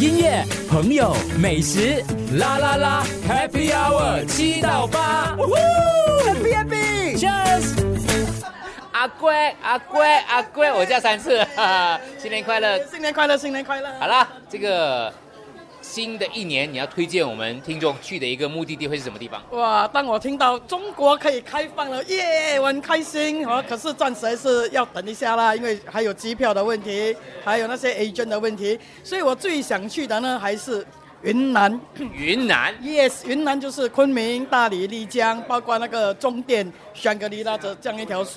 音乐、朋友、美食，啦啦啦，Happy Hour 七到八，Happy Happy，Cheers！阿乖，阿乖，阿贵，我叫三次，新年快乐！新年快乐，新年快乐！好啦，这个新的一年，你要推荐我们听众去的一个目的地会是什么地方？哇！当我听到中国可以开放了，耶，我很开心哦。可是暂时还是要等一下啦，因为还有机票的问题，还有那些 agent 的问题，所以我最想去的呢还是云南。云南，Yes，云南就是昆明、大理、丽江，包括那个中甸、香格里拉的这样一条路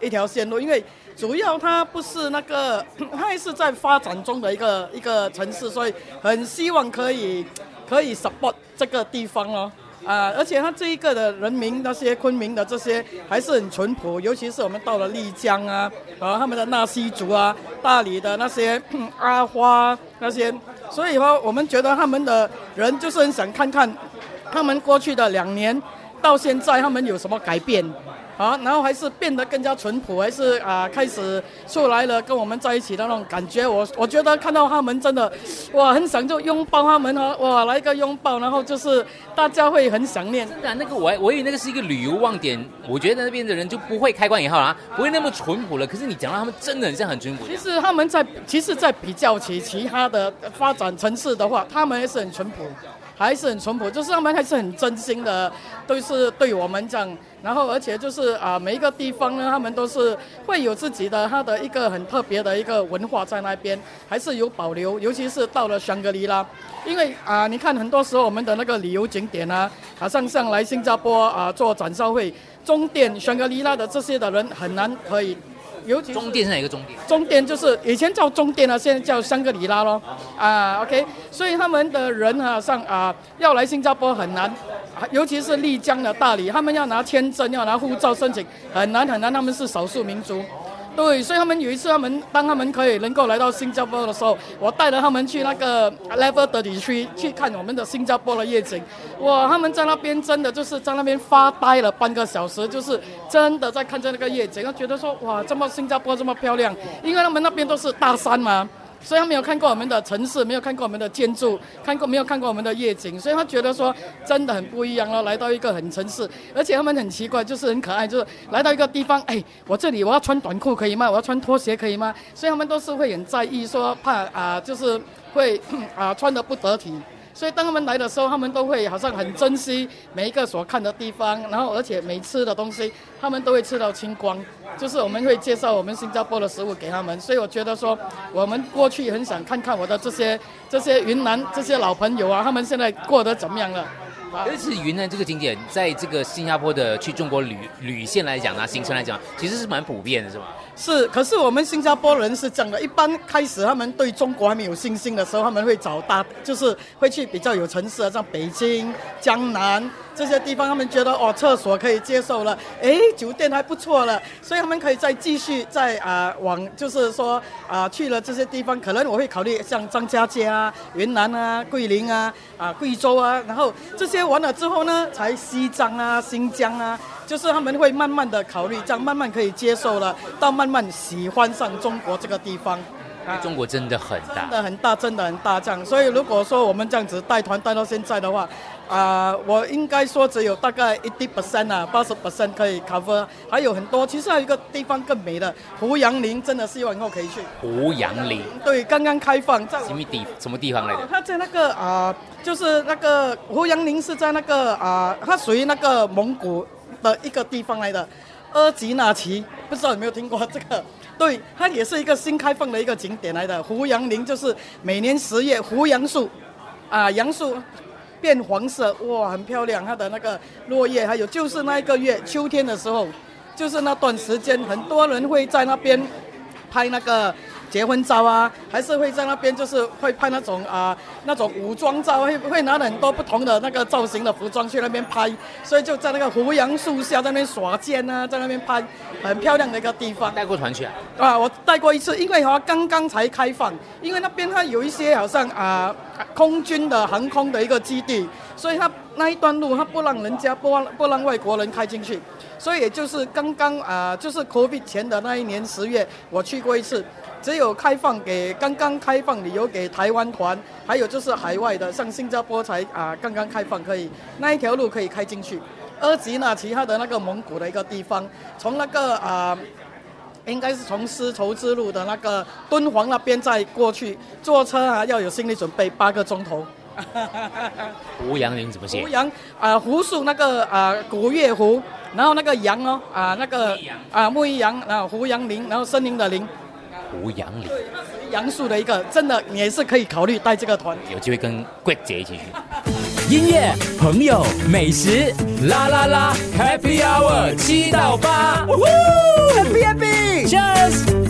一条线路，因为主要它不是那个，它还是在发展中的一个一个城市，所以很希望可以可以 support 这个地方哦。啊，而且它这一个的人民，那些昆明的这些还是很淳朴，尤其是我们到了丽江啊，啊，他们的纳西族啊，大理的那些 阿花那些，所以说我们觉得他们的人就是很想看看他们过去的两年到现在他们有什么改变。啊，然后还是变得更加淳朴，还是啊开始出来了跟我们在一起的那种感觉。我我觉得看到他们真的，哇，很想就拥抱他们啊，哇，来一个拥抱，然后就是大家会很想念。真的啊、那个我我以为那个是一个旅游旺点，我觉得那边的人就不会开关引号啦，不会那么淳朴了。可是你讲到他们真的很像很淳朴其。实他们在，其实，在比较起其他的发展城市的话，他们还是很淳朴，还是很淳朴，就是他们还是很真心的，都是对我们这样。然后，而且就是啊、每一个地方呢，他们都是会有自己的他的一个很特别的一个文化在那边，还是有保留。尤其是到了香格里拉，因为啊、你看很多时候我们的那个旅游景点啊，啊，像像来新加坡啊做展销会，中点、香格里拉的这些的人很难可以。尤其中电是哪个中电？中电就是以前叫中电啊，现在叫香格里拉咯。啊，OK，所以他们的人啊，上啊要来新加坡很难，啊尤其是丽江的大理，他们要拿签证、要拿护照申请很难很难，他们是少数民族。对，所以他们有一次，他们当他们可以能够来到新加坡的时候，我带着他们去那个 Level 的地区去看我们的新加坡的夜景。哇，他们在那边真的就是在那边发呆了半个小时，就是真的在看着那个夜景，他觉得说哇，这么新加坡这么漂亮，因为他们那边都是大山嘛。所以他没有看过我们的城市，没有看过我们的建筑，看过没有看过我们的夜景，所以他觉得说真的很不一样了。来到一个很城市，而且他们很奇怪，就是很可爱，就是来到一个地方，哎，我这里我要穿短裤可以吗？我要穿拖鞋可以吗？所以他们都是会很在意，说怕啊、就是会啊、穿的不得体。所以当他们来的时候，他们都会好像很珍惜每一个所看的地方，然后而且每吃的东西，他们都会吃到清光。就是我们会介绍我们新加坡的食物给他们，所以我觉得说，我们过去很想看看我的这些这些云南这些老朋友啊，他们现在过得怎么样了？啊尤其是云南这个景点，在这个新加坡的去中国旅旅线来讲呢，行程来讲，其实是蛮普遍的，是吧？是，可是我们新加坡人是这样的，一般开始他们对中国还没有信心的时候，他们会找大，就是会去比较有城市的，像北京、江南这些地方，他们觉得哦，厕所可以接受了，诶，酒店还不错了，所以他们可以再继续再啊、往，就是说啊、去了这些地方，可能我会考虑像张家界啊、云南啊、桂林啊、啊贵州啊，然后这些完了之后呢，才西藏啊、新疆啊。就是他们会慢慢的考虑，这样慢慢可以接受了，到慢慢喜欢上中国这个地方。啊中国真的很大真。的很大，真的很大这样。所以如果说我们这样子带团带到现在的话，啊、我应该说只有大概一 percent 啊，八十 percent 可以 cover，还有很多。其实还有一个地方更美的，胡杨林，真的希望以后可以去。胡杨林，对，刚刚开放，在什么地什么地方来的？它在那个啊、就是那个胡杨林是在那个啊、它属于那个蒙古的一个地方来的，额吉纳旗，不知道有没有听过这个？对，它也是一个新开放的一个景点来的。胡杨林就是每年十月胡杨树，啊，杨树变黄色，哇，很漂亮，它的那个落叶，还有就是那一个月秋天的时候，就是那段时间，很多人会在那边拍那个结婚照啊，还是会在那边就是会拍那种啊、那种武装照，会会拿很多不同的那个造型的服装去那边拍，所以就在那个胡杨树下在那边耍剑啊，在那边拍，很漂亮的一个地方。带过团去啊？啊，我带过一次，因为哈刚刚才开放，因为那边它有一些好像啊空军的航空的一个基地，所以它那一段路它不让人家不让不让外国人开进去，所以也就是刚刚啊、就是 COVID 前的那一年十月，我去过一次，只有开放给刚刚开放旅游给台湾团，还有就是海外的，像新加坡才啊、刚刚开放可以那一条路可以开进去。二级呢，其他的那个蒙古的一个地方，从那个啊。应该是从丝绸之路的那个敦煌那边再过去，坐车啊要有心理准备，八个钟头。胡杨林怎么写胡？杨啊，胡树那个啊古月胡，然后那个杨哦啊那个啊木易杨，然后胡杨林，然后森林的林，胡杨林，杨树的一个，真的也是可以考虑带这个团。有机会跟桂姐一起去。音乐、朋友、美食，啦啦啦，Happy Hour 七到八，Happy Happy，Cheers。